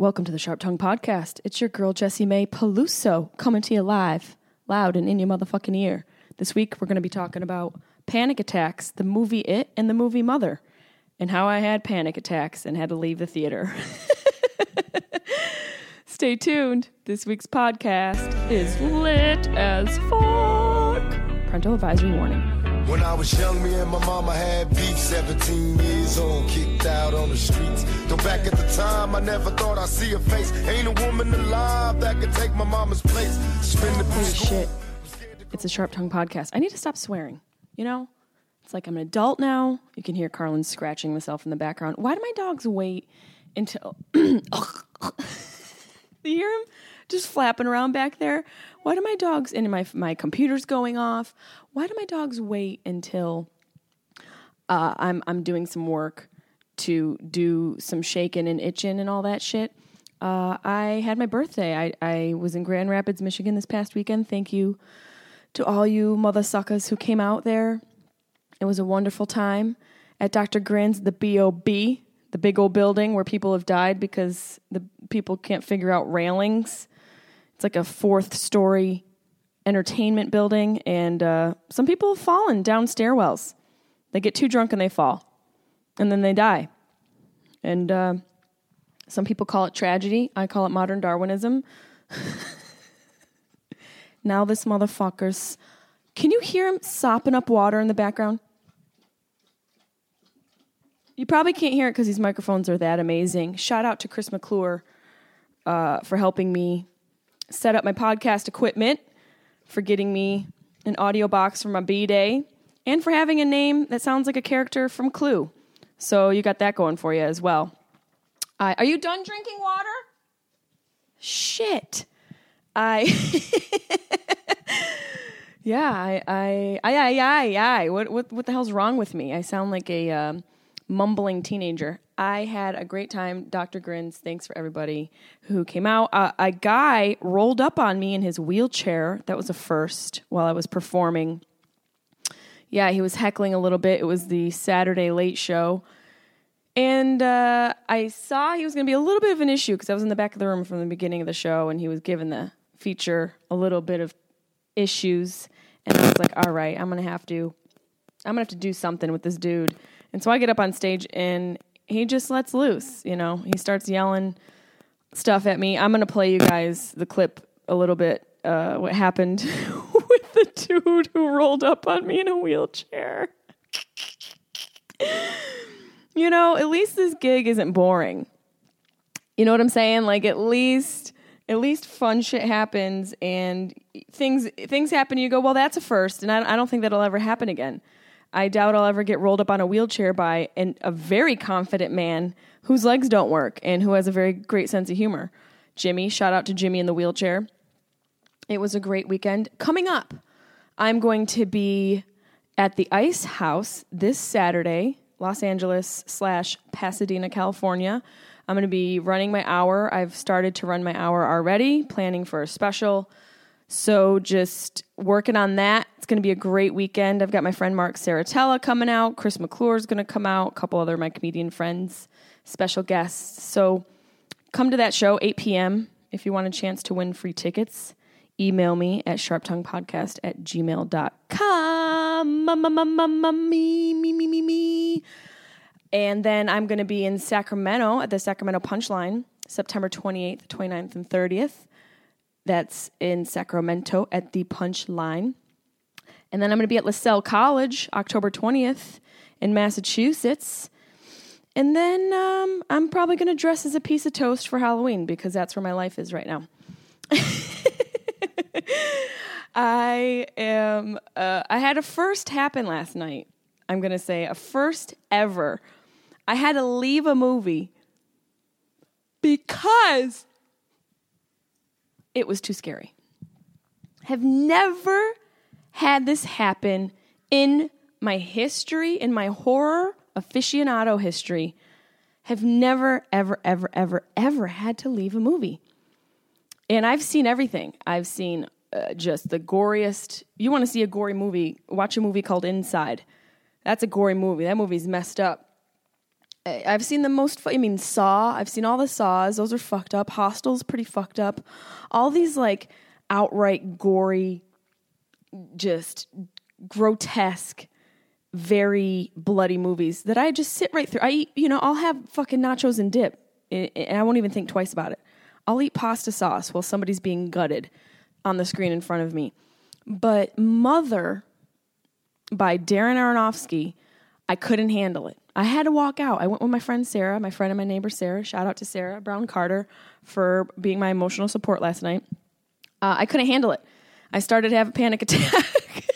Welcome to the Sharp Tongue Podcast. It's your girl, Jessimae Peluso, coming to you live, loud and in your motherfucking ear. This week, we're going to be talking about panic attacks, the movie It, and the movie Mother, and how I had panic attacks and had to leave the theater. Stay tuned. This week's podcast is lit as fuck. Parental advisory warning. When I was young, me and my mama had beef. 17 years old, kicked out on the streets. Though back at the time, I never thought I'd see her face. Ain't a woman alive that could take my mama's place. Spend the Holy shit. It's a Sharp Tongue Podcast. I need to stop swearing. You know? It's like I'm an adult now. You can hear Carlin scratching himself in the background. Why do my dogs wait until. you hear him just flapping around back there? Why do my dogs and my my computer's going off? Why do my dogs wait until uh, I'm I'm doing some work to do some shaking and itching and all that shit? Uh, I had my birthday. I, I was in Grand Rapids, Michigan this past weekend. Thank you to all you mother suckers who came out there. It was a wonderful time at Dr. Grin's, the B.O.B., the big old building where people have died because the people can't figure out railings. It's like a fourth story entertainment building, and uh, some people have fallen down stairwells. They get too drunk and they fall, and then they die. And uh, some people call it tragedy. I call it modern Darwinism. now this motherfucker's. Can you hear him sopping up water in the background? You probably can't hear it because these microphones are that amazing. Shout out to Chris McClure uh, for helping me set up my podcast equipment, for getting me an audio box for my B day, and for having a name that sounds like a character from Clue. So you got that going for you as well. Uh, are you done drinking water? Shit. I. yeah, I, I, I, I, I, I. What, what, what the hell's wrong with me? I sound like a um, mumbling teenager. I had a great time. Dr. Grins, thanks for everybody who came out. Uh, a guy rolled up on me in his wheelchair. That was a first while I was performing. Yeah, he was heckling a little bit. It was the Saturday late show. And uh, I saw he was going to be a little bit of an issue because I was in the back of the room from the beginning of the show and he was giving the feature a little bit of issues. And I was like, all right, I'm going to have to. I'm gonna have to do something with this dude. And so I get up on stage and he just lets loose, you know. He starts yelling stuff at me. I'm going to play you guys the clip a little bit uh, what happened with the dude who rolled up on me in a wheelchair. you know, at least this gig isn't boring. You know what I'm saying? Like at least at least fun shit happens and things things happen you go, "Well, that's a first." And I, I don't think that'll ever happen again. I doubt I'll ever get rolled up on a wheelchair by an, a very confident man whose legs don't work and who has a very great sense of humor. Jimmy, shout out to Jimmy in the wheelchair. It was a great weekend. Coming up, I'm going to be at the Ice House this Saturday, Los Angeles slash Pasadena, California. I'm going to be running my hour. I've started to run my hour already, planning for a special. So just working on that. It's going to be a great weekend. I've got my friend Mark Saratella coming out. Chris McClure is going to come out. A couple other my comedian friends, special guests. So come to that show, 8 p.m. If you want a chance to win free tickets, email me at sharptonguepodcast at gmail.com. Me, me, me, me, me. And then I'm going to be in Sacramento at the Sacramento Punchline, September 28th, 29th, and 30th. That's in Sacramento at the Punch Line. And then I'm going to be at Lasell College October 20th in Massachusetts. And then um, I'm probably going to dress as a piece of toast for Halloween because that's where my life is right now. I am. Uh, I had a first happen last night. I'm going to say a first ever. I had to leave a movie because it was too scary. Have never had this happen in my history, in my horror aficionado history. Have never, ever, ever, ever, ever had to leave a movie. And I've seen everything. I've seen uh, just the goriest. You want to see a gory movie? Watch a movie called Inside. That's a gory movie. That movie's messed up. I've seen the most. fu- I mean, Saw. I've seen all the Saws. Those are fucked up. Hostel's pretty fucked up. All these like outright gory, just grotesque, very bloody movies that I just sit right through. I you know, I'll have fucking nachos and dip, and I won't even think twice about it. I'll eat pasta sauce while somebody's being gutted on the screen in front of me. But Mother by Darren Aronofsky, I couldn't handle it. I had to walk out. I went with my friend Sarah, my friend and my neighbor Sarah. Shout out to Sarah Brown Carter for being my emotional support last night. Uh, I couldn't handle it. I started to have a panic attack.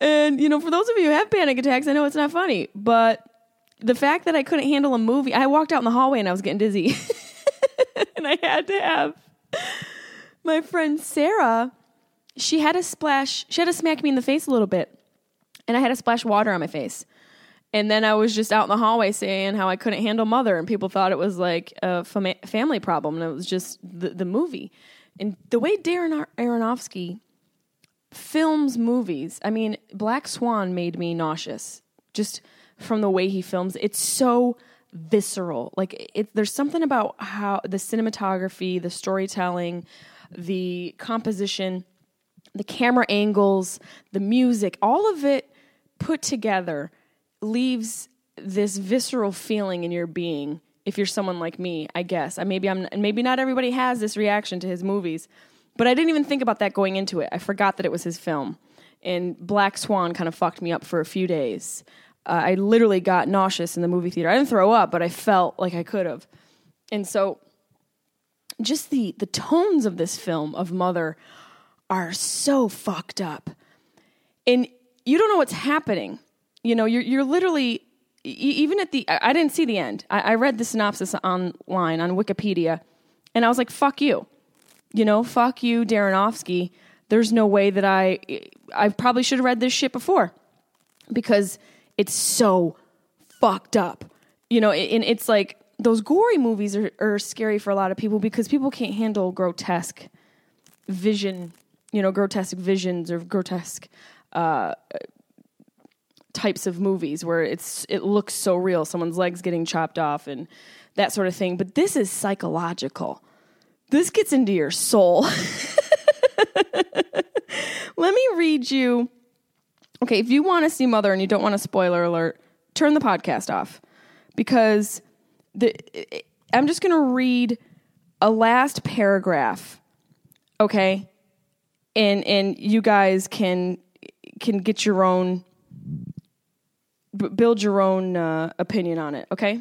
and, you know, for those of you who have panic attacks, I know it's not funny, but the fact that I couldn't handle a movie, I walked out in the hallway and I was getting dizzy. and I had to have my friend Sarah, she had to splash, she had to smack me in the face a little bit. And I had to splash water on my face. And then I was just out in the hallway saying how I couldn't handle mother, and people thought it was like a fama- family problem, and it was just the, the movie. And the way Darren Ar- Aronofsky films movies, I mean, Black Swan made me nauseous just from the way he films. It's so visceral. Like it, there's something about how the cinematography, the storytelling, the composition, the camera angles, the music, all of it put together leaves this visceral feeling in your being if you're someone like me i guess. I, maybe i'm maybe not everybody has this reaction to his movies but i didn't even think about that going into it. I forgot that it was his film. And black swan kind of fucked me up for a few days. Uh, i literally got nauseous in the movie theater. I didn't throw up but i felt like i could have. And so just the the tones of this film of mother are so fucked up and you don't know what's happening you know you're you're literally even at the I I didn't see the end. I, I read the synopsis online on Wikipedia, and I was like, "Fuck you," you know, "Fuck you, Darrenovsky." There's no way that I I probably should have read this shit before because it's so fucked up, you know. And it's like those gory movies are, are scary for a lot of people because people can't handle grotesque vision, you know, grotesque visions or grotesque uh, types of movies where it's it looks so real. Someone's legs getting chopped off and that sort of thing. But this is psychological. This gets into your soul. Let me read you. Okay if you want to see mother and you don't want a spoiler alert turn the podcast off. Because the i'm just going to read a last paragraph okay and and you guys can can get your own b- build your own uh, opinion on it, okay?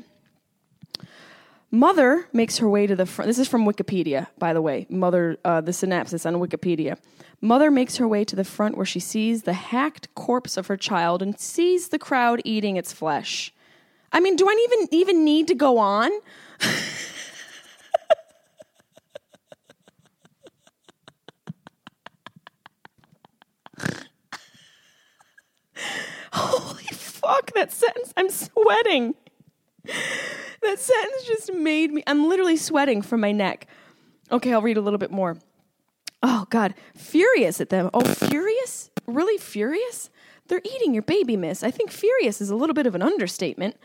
Mother makes her way to the front. This is from Wikipedia, by the way. Mother, uh, the synopsis on Wikipedia. Mother makes her way to the front where she sees the hacked corpse of her child and sees the crowd eating its flesh. I mean, do I even even need to go on? Holy fuck, that sentence. I'm sweating. That sentence just made me, I'm literally sweating from my neck. Okay, I'll read a little bit more. Oh, God. Furious at them. Oh, furious? Really furious? They're eating your baby, miss. I think furious is a little bit of an understatement.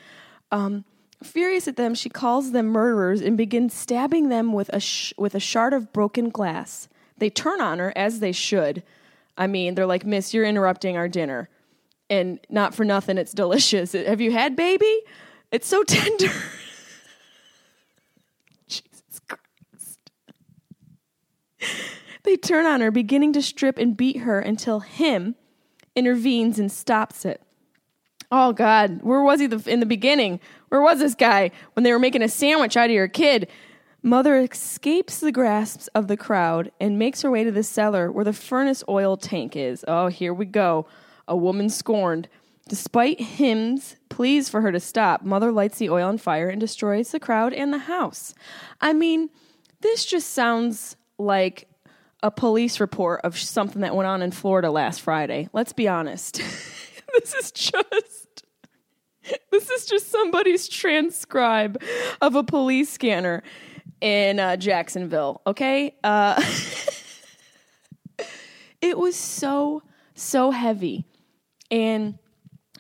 Um, furious at them, she calls them murderers and begins stabbing them with a, sh- with a shard of broken glass. They turn on her, as they should. I mean, they're like, Miss, you're interrupting our dinner and not for nothing, it's delicious. Have you had baby? It's so tender. Jesus Christ. They turn on her, beginning to strip and beat her until him intervenes and stops it. Oh God, where was he in the beginning? Where was this guy when they were making a sandwich out of your kid? Mother escapes the grasps of the crowd and makes her way to the cellar where the furnace oil tank is. Oh, here we go. A woman scorned. Despite Him's, pleas for her to stop, Mother lights the oil on fire and destroys the crowd and the house. I mean, this just sounds like a police report of something that went on in Florida last Friday. Let's be honest. this is just this is just somebody's transcribe of a police scanner in uh, Jacksonville. Okay, uh, it was so so heavy, and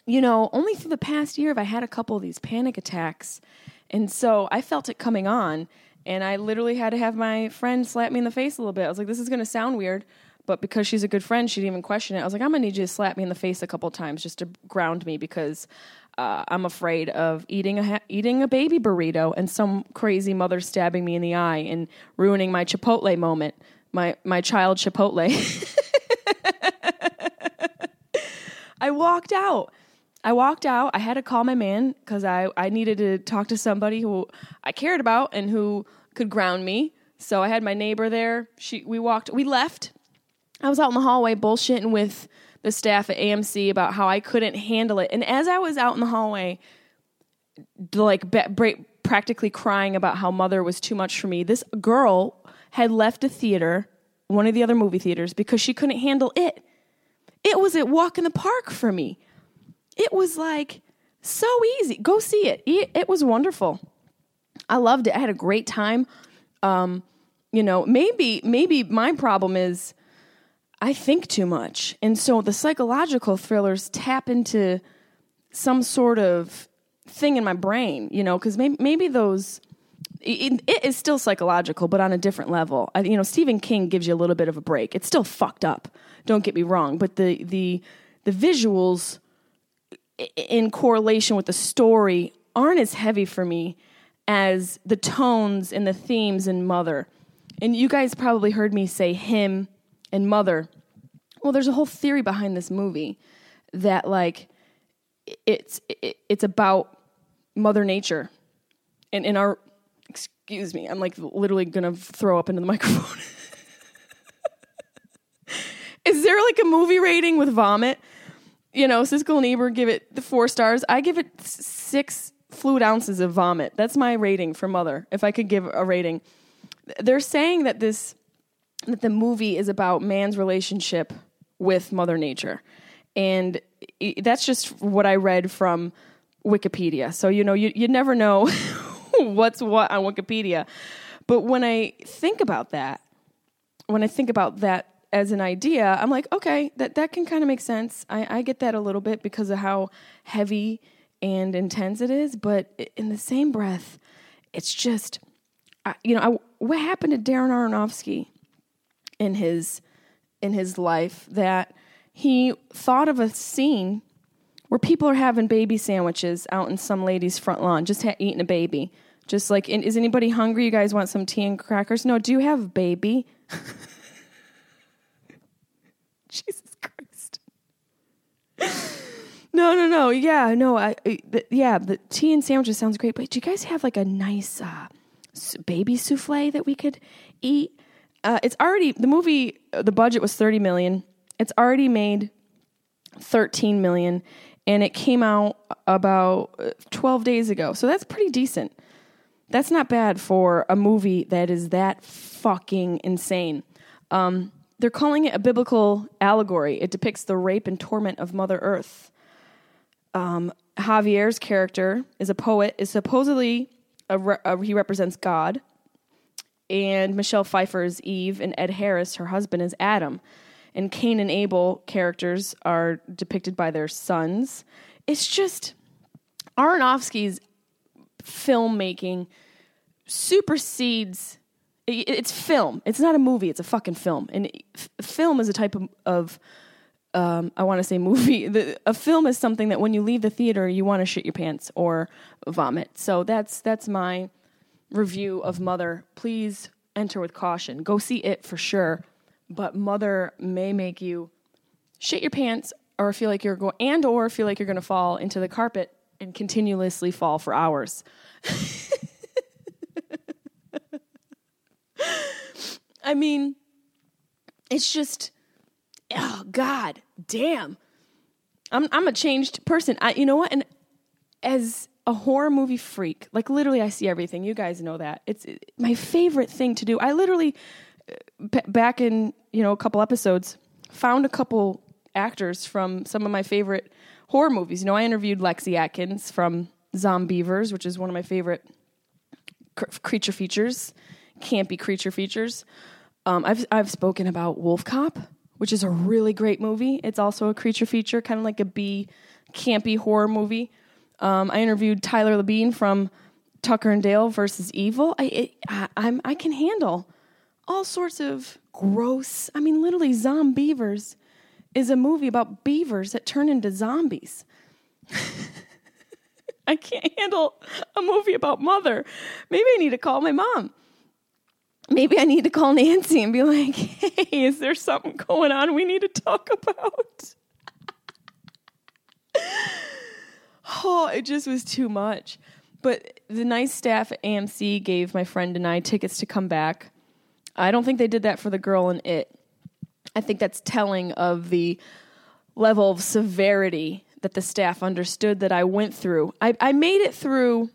you know, only through the past year have I had a couple of these panic attacks. And so I felt it coming on. And I literally had to have my friend slap me in the face a little bit. I was like, this is going to sound weird. But because she's a good friend, she didn't even question it. I was like, I'm going to need you to slap me in the face a couple times just to ground me because uh, I'm afraid of eating a ha- eating a baby burrito and some crazy mother stabbing me in the eye and ruining my Chipotle moment, my my child Chipotle. I walked out. I walked out. I had to call my man because I, I needed to talk to somebody who I cared about and who could ground me. So I had my neighbor there. She we walked we left. I was out in the hallway bullshitting with the staff at AMC about how I couldn't handle it. And as I was out in the hallway, like be- break, practically crying about how Mother was too much for me, this girl had left a theater, one of the other movie theaters, because she couldn't handle it. It was a walk in the park for me. It was like so easy. Go see it. It, it was wonderful. I loved it. I had a great time. Um, you know, maybe maybe my problem is I think too much. And so the psychological thrillers tap into some sort of thing in my brain, you know, because maybe, maybe those, it, it is still psychological, but on a different level. I, you know, Stephen King gives you a little bit of a break. It's still fucked up. Don't get me wrong, but the the the visuals in correlation with the story aren't as heavy for me as the tones and the themes in Mother. And you guys probably heard me say him and Mother. Well, there's a whole theory behind this movie that like it's it, it's about Mother Nature, and in our excuse me, I'm like literally gonna throw up into the microphone. There like a movie rating with vomit? You know, Siskel and Ebert give it the four stars. I give it six fluid ounces of vomit. That's my rating for Mother. If I could give a rating, they're saying that this that the movie is about man's relationship with Mother Nature. And that's just what I read from Wikipedia. So, you know, you, you never know what's what on Wikipedia. But when I think about that, when I think about that as an idea, I'm like, okay, that, that can kind of make sense. I, I get that a little bit because of how heavy and intense it is. But in the same breath, it's just, you know, I, what happened to Darren Aronofsky? in his in his life that he thought of a scene where people are having baby sandwiches out in some lady's front lawn, just ha- eating a baby. Just like, is anybody hungry? You guys want some tea and crackers? No, do you have baby? Jesus Christ. no, no, no. Yeah, no. I, I the, yeah, the tea and sandwiches sounds great. But do you guys have like a nice uh, baby souffle that we could eat? uh, it's already the movie. The budget was thirty million. It's already made thirteen million, and it came out about uh, twelve days ago. So that's pretty decent. That's not bad for a movie that is that fucking insane. Um, they're calling it a biblical allegory. It depicts the rape and torment of Mother Earth. Um, Javier's character is a poet. Is supposedly a re- a, he represents God and Michelle Pfeiffer's Eve, and Ed Harris, her husband, is Adam. And Cain and Abel characters are depicted by their sons. It's just Aronofsky's filmmaking supersedes. It's film. It's not a movie. It's a fucking film. And film is a type of, of um, I want to say movie. The, a film is something that when you leave the theater, you want to shit your pants or vomit. So that's that's my review of Mother, please enter with caution. Go see it for sure, but Mother may make you shit your pants or feel like you're going and or feel like you're going to fall into the carpet and continuously fall for hours. I mean, it's just oh god, damn. I'm I'm a changed person. I you know what? And as a horror movie freak. Like literally, I see everything. You guys know that. It's my favorite thing to do. I literally, b- uh, back in you know a couple episodes, found a couple actors from some of my favorite horror movies. You know, I interviewed Lexi Atkins from Zombeavers, which is one of my favorite cr- creature features, campy creature features. Um, I've I've spoken about Wolf Cop, which is a really great movie. It's also a creature feature, kind of like a B campy horror movie. Um, I interviewed Tyler Labine from Tucker and Dale versus Evil. I, it, I, I'm, I can handle all sorts of gross. I mean, literally, Zombeavers is a movie about beavers that turn into zombies. I can't handle a movie about mother. Maybe I need to call my mom. Maybe I need to call Nancy and be like, hey, is there something going on we need to talk about? oh, it just was too much. But the nice staff at AMC gave my friend and I tickets to come back. I don't think they did that for the girl in it. I think that's telling of the level of severity that the staff understood that I went through. I, I made it through,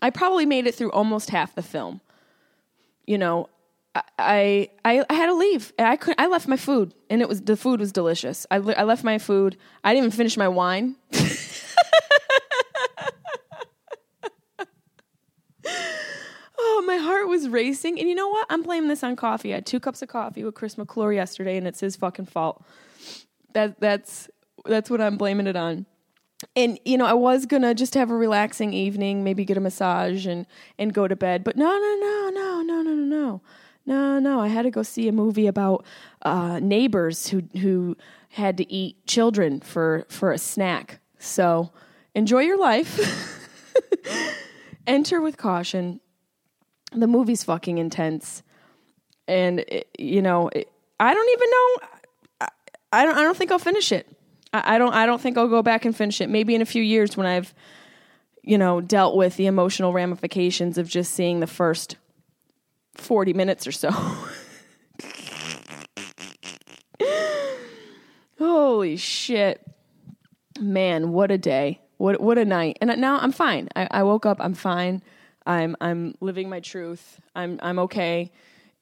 I probably made it through almost half the film. You know, I, I, I had to leave. I could I left my food, and it was the food was delicious. I, I left my food. I didn't even finish my wine. oh, my heart was racing. And you know what? I'm blaming this on coffee. I had two cups of coffee with Chris McClure yesterday, and it's his fucking fault. That that's that's what I'm blaming it on. And you know, I was gonna just have a relaxing evening, maybe get a massage and and go to bed. But no, no, no, no, no, no, no, no, no, no. I had to go see a movie about uh, neighbors who who had to eat children for for a snack. So enjoy your life. Enter with caution. The movie's fucking intense, and it, you know, it, I don't even know. I, I don't. I don't think I'll finish it. I, I don't. I don't think I'll go back and finish it. Maybe in a few years when I've, you know, dealt with the emotional ramifications of just seeing the first forty minutes or so. Holy shit, man! What a day! What what a night! And now I'm fine. I, I woke up. I'm fine. I'm I'm living my truth. I'm I'm okay,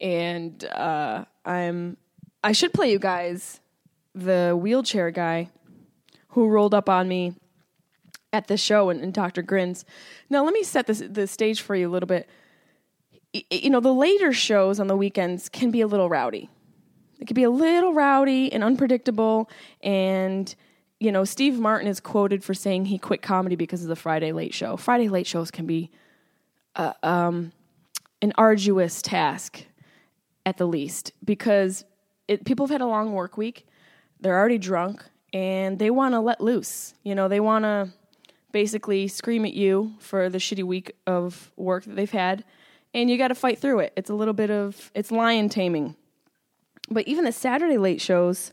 and uh, I'm. I should play you guys the wheelchair guy who rolled up on me at the show and, and Dr. Grins. Now let me set this the stage for you a little bit. You know, the later shows on the weekends can be a little rowdy. It can be a little rowdy and unpredictable and you know, Steve Martin is quoted for saying he quit comedy because of the Friday late show. Friday late shows can be uh, um, an arduous task at the least because it, people have had a long work week. They're already drunk and they want to let loose. You know, they want to basically scream at you for the shitty week of work that they've had, and you got to fight through it. It's a little bit of it's lion taming. But even the Saturday late shows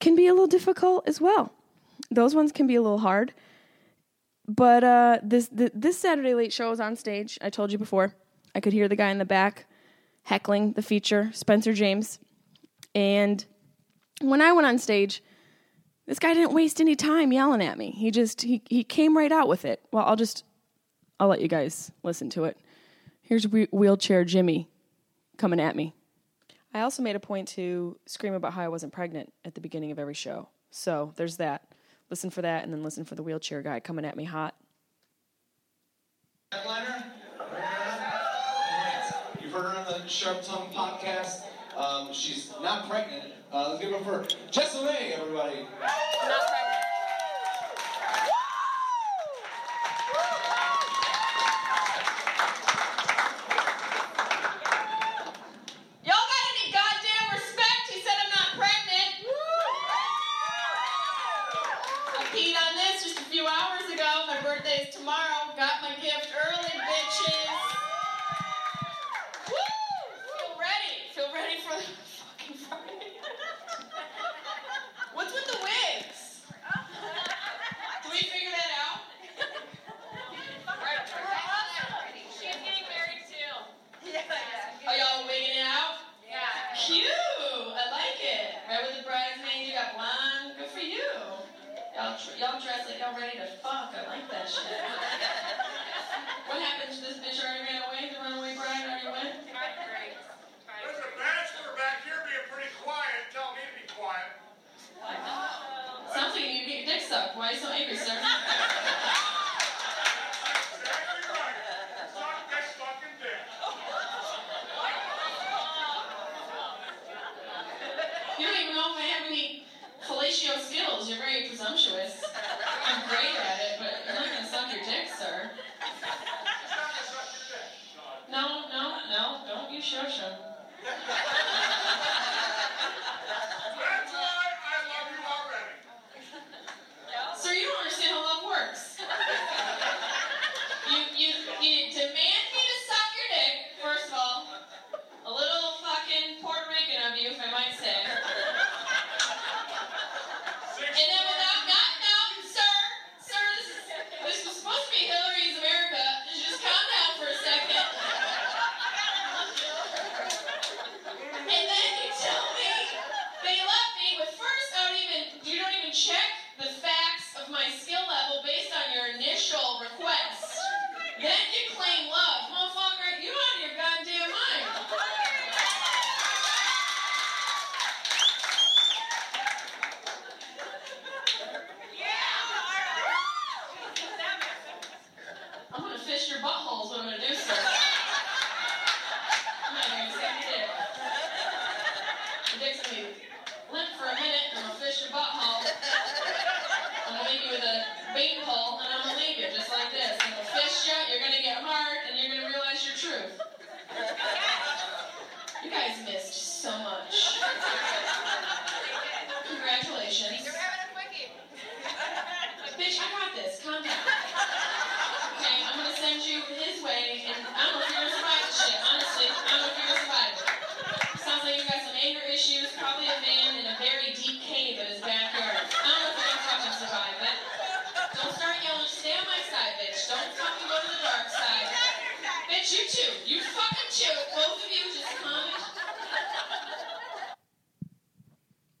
can be a little difficult as well. Those ones can be a little hard. But uh, this this Saturday late show is on stage. I told you before. I could hear the guy in the back heckling the feature, Spencer James. And when I went on stage, this guy didn't waste any time yelling at me. He just he he came right out with it. Well, I'll just I'll let you guys listen to it. Here's wheelchair Jimmy coming at me. I also made a point to scream about how I wasn't pregnant at the beginning of every show. So there's that. Listen for that, and then listen for the wheelchair guy coming at me hot. You've heard her on the Sharp Tongue podcast. Um, she's not pregnant. Uh, let's give it up for Jessa everybody. Bitch, I got this. Calm down. Okay, I'm gonna send you his way, and I don't know if you're survive this shit. Honestly, I don't know if you're gonna survive it. Sounds like you got some anger issues, probably a man in a very deep cave in his backyard. I don't know if you're gonna fucking survive it. Don't start yelling, stay on my side, bitch. Don't fucking go to the dark side. Bitch, you too. You fucking too. Both of you just calm.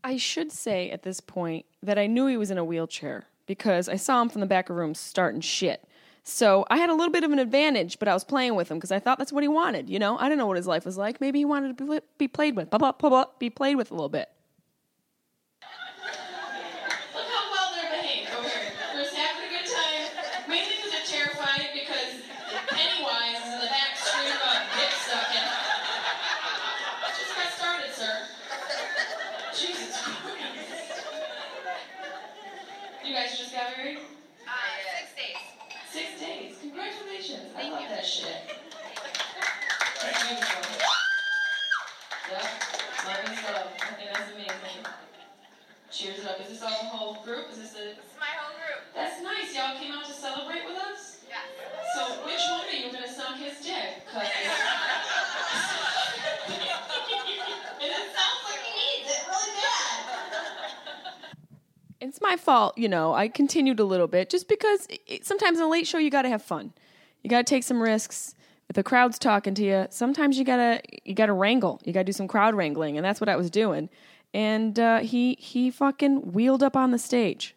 I should say at this point that I knew he was in a wheelchair because I saw him from the back of the room starting shit. So I had a little bit of an advantage, but I was playing with him because I thought that's what he wanted. You know, I didn't know what his life was like. Maybe he wanted to be, be played with, blah, blah, blah, blah, be played with a little bit. Look how well they're behaved over here. They're just having a good time. Mainly because they're terrified because Pennywise is in the back screaming about dick sucking. Just got started, sir. Jesus Christ. You guys just got married? Uh, six days. Six days. Congratulations. I love that shit. That's beautiful. Yep. Love is love. I think that's amazing. Cheers up. Is this all the whole group? Is this a It's my whole group. that's nice. Y'all came out to celebrate with us? So which one of you are gonna suck his dick? 'Cause- and it sounds like he needs it really bad. It's my fault, you know. I continued a little bit just because it, sometimes in a late show you got to have fun. You got to take some risks. If the crowd's talking to you, sometimes you gotta you gotta wrangle. You gotta do some crowd wrangling, and that's what I was doing. And uh, he he fucking wheeled up on the stage.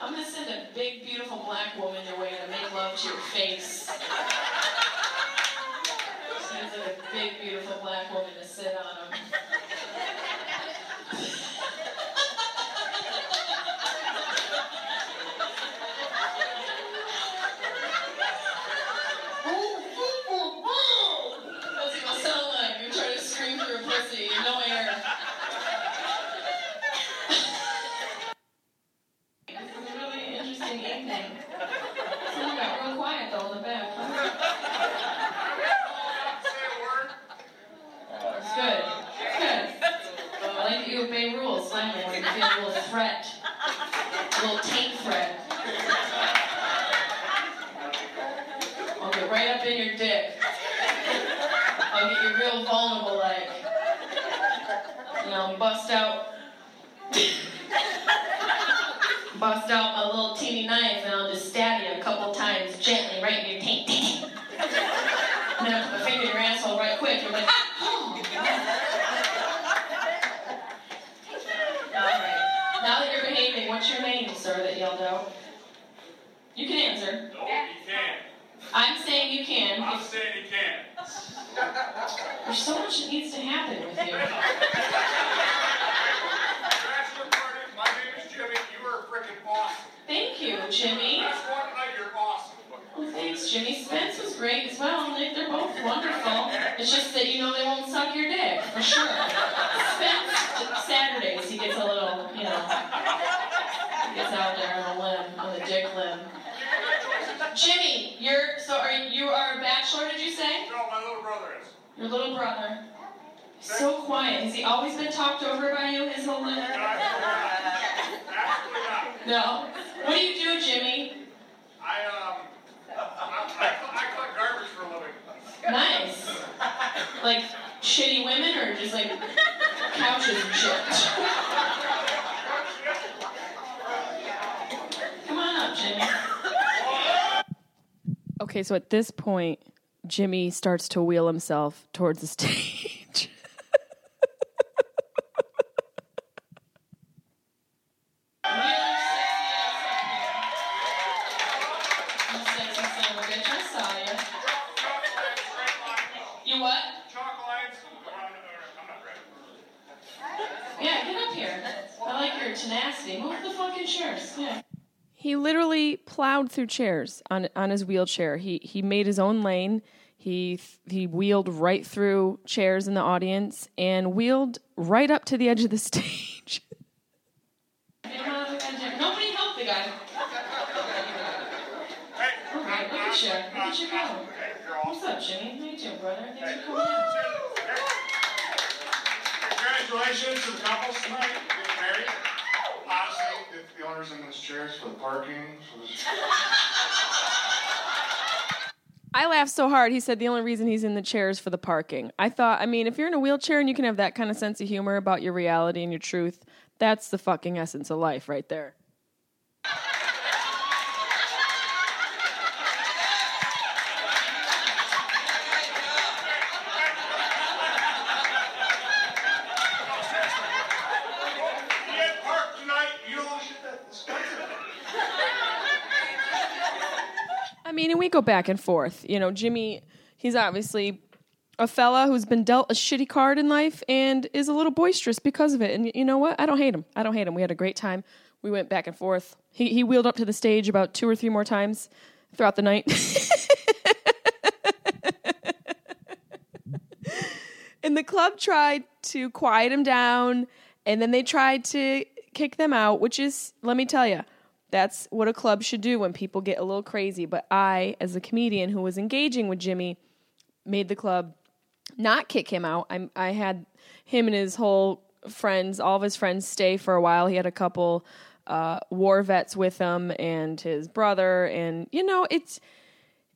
I'm gonna send a big, beautiful black woman your way to make love to your face. Seems like a big, beautiful black woman to sit on him. What's it gonna sound like? You're trying to scream through a pussy, no air. This is a really interesting evening. Someone got real quiet though in the back. Say a word. It's good. It's good. I like that you obey rules finally when you feel a little threat. A little taint threat. I'll get right up in your dick. I'll get you real vulnerable like. You know, bust out bust out my little teeny knife and I'll just stab you a couple times gently right in your taint. and then put my finger in your asshole right quick. You're like, oh. Alright. Now that you're behaving, what's your name, sir, that yelled out? You can answer. No, he can't. I'm saying you can. I'm saying he can't. There's so much that needs to happen with you. My name is Jimmy. You are a freaking awesome. Thank you, Jimmy. That's one night you're awesome. Thanks, Jimmy Spence was great as well. They, they're both wonderful. It's just that you know they won't suck your dick for sure. Spence Saturdays he gets a little, you know, he gets out there on the limb, on the dick limb. Jimmy, you're so are you, you are a bachelor? Did you say? No, my little brother is. Your little brother. So quiet. Has he always been talked over by you his whole life? No. What do you do, Jimmy? I um. Like shitty women or just like couches and shit? Come on up, Jimmy. Okay, so at this point, Jimmy starts to wheel himself towards the stage. Really sexy ass up here. You sexy son of a bitch, I saw you. Chocolate, straight line. You what? Chocolates. I'm not ready. Yeah, get up here. I like your tenacity. Move the fucking chairs. Yeah. He literally plowed through chairs on on his wheelchair. He he made his own lane. He he wheeled right through chairs in the audience and wheeled right up to the edge of the stage. Nobody helped the guy. Hey, Okay, look at you. Look at you go. What's up, Jimmy? How you doing, brother? Thanks for coming out. Congratulations to the couples tonight getting married. Honestly, if the owners in this chairs for the parking, for this. I laughed so hard. He said the only reason he's in the chair is for the parking. I thought, I mean, if you're in a wheelchair and you can have that kind of sense of humor about your reality and your truth, that's the fucking essence of life right there. You get parked tonight, you don't shit that. I mean, and we go back and forth. You know, Jimmy, he's obviously a fella who's been dealt a shitty card in life and is a little boisterous because of it. And you know what? I don't hate him. I don't hate him. We had a great time. We went back and forth. He he wheeled up to the stage about two or three more times throughout the night. and the club tried to quiet him down and then they tried to kick them out which is let me tell you that's what a club should do when people get a little crazy. But i as a comedian who was engaging with jimmy made the club not kick him out. I, I had him and his whole friends all of his friends stay for a while. He had a couple uh, war vets with him and his brother. And you know it's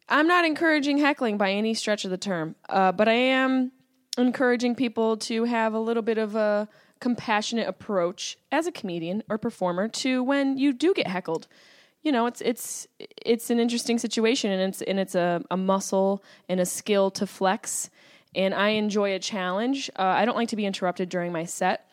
I'm not encouraging heckling by any stretch of the term, uh, but I am encouraging people to have a little bit of a compassionate approach as a comedian or performer to when you do get heckled. You know, it's it's it's an interesting situation, and it's and it's a, a muscle and a skill to flex. And I enjoy a challenge. Uh, I don't like to be interrupted during my set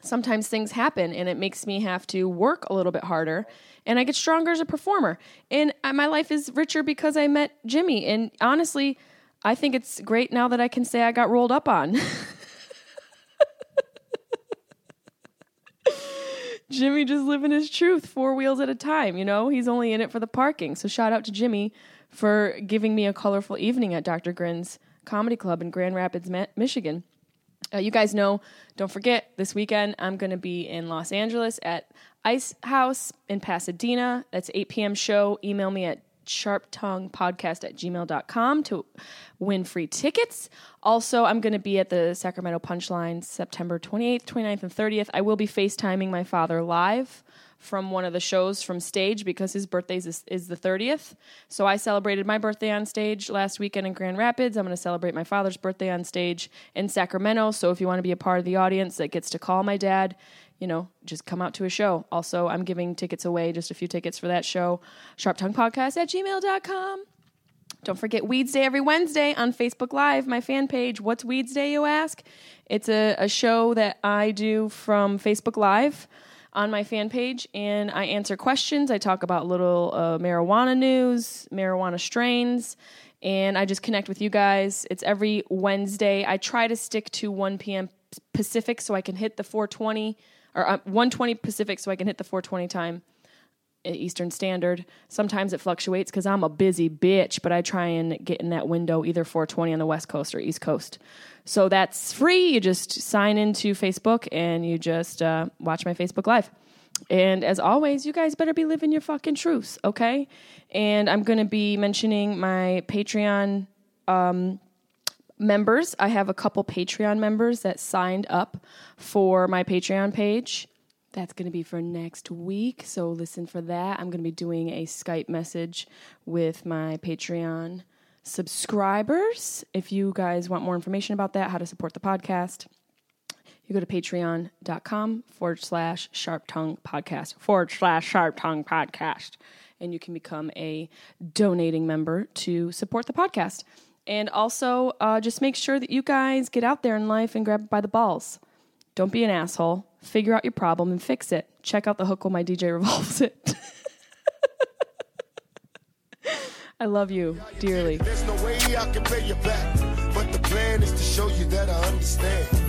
sometimes things happen and it makes me have to work a little bit harder and I get stronger as a performer. And my life is richer because I met Jimmy. And honestly, I think it's great now that I can say I got rolled up on. Jimmy just living his truth four wheels at a time, you know? He's only in it for the parking. So shout out to Jimmy for giving me a colorful evening at Dr. Grin's Comedy Club in Grand Rapids, Michigan. Uh, you guys know, don't forget, this weekend I'm going to be in Los Angeles at Ice House in Pasadena. That's 8 p.m. show. Email me at sharptonguepodcast at gmail.com to win free tickets. Also, I'm going to be at the Sacramento Punchline September 28th, 29th, and 30th. I will be FaceTiming my father live from one of the shows from stage because his birthday is, is the 30th. So I celebrated my birthday on stage last weekend in Grand Rapids. I'm going to celebrate my father's birthday on stage in Sacramento. So if you want to be a part of the audience that gets to call my dad, you know, just come out to a show. Also, I'm giving tickets away, just a few tickets for that show. Sharp Podcast at gmail.com. Don't forget Weeds Day every Wednesday on Facebook Live, my fan page. What's Weeds Day, you ask? It's a, a show that I do from Facebook Live on my fan page, and I answer questions. I talk about little uh, marijuana news, marijuana strains, and I just connect with you guys. It's every Wednesday. I try to stick to 1 p.m. Pacific so I can hit the 420 or uh, 120 Pacific so I can hit the 420 time. Eastern Standard. Sometimes it fluctuates because I'm a busy bitch, but I try and get in that window either 420 on the West Coast or East Coast. So that's free. You just sign into Facebook and you just uh, watch my Facebook Live. And as always, you guys better be living your fucking truths, okay? And I'm going to be mentioning my Patreon um, members. I have a couple Patreon members that signed up for my Patreon page. That's going to be for next week. So listen for that. I'm going to be doing a Skype message with my Patreon subscribers. If you guys want more information about that, how to support the podcast, you go to patreon.com forward slash sharp tongue podcast forward slash sharp tongue podcast. And you can become a donating member to support the podcast. And also, uh, just make sure that you guys get out there in life and grab it by the balls. Don't be an asshole. Figure out your problem and fix it. Check out the hook while my DJ revolves it. I love you dearly. There's no way I can pay you back, but the plan is to show you that I understand.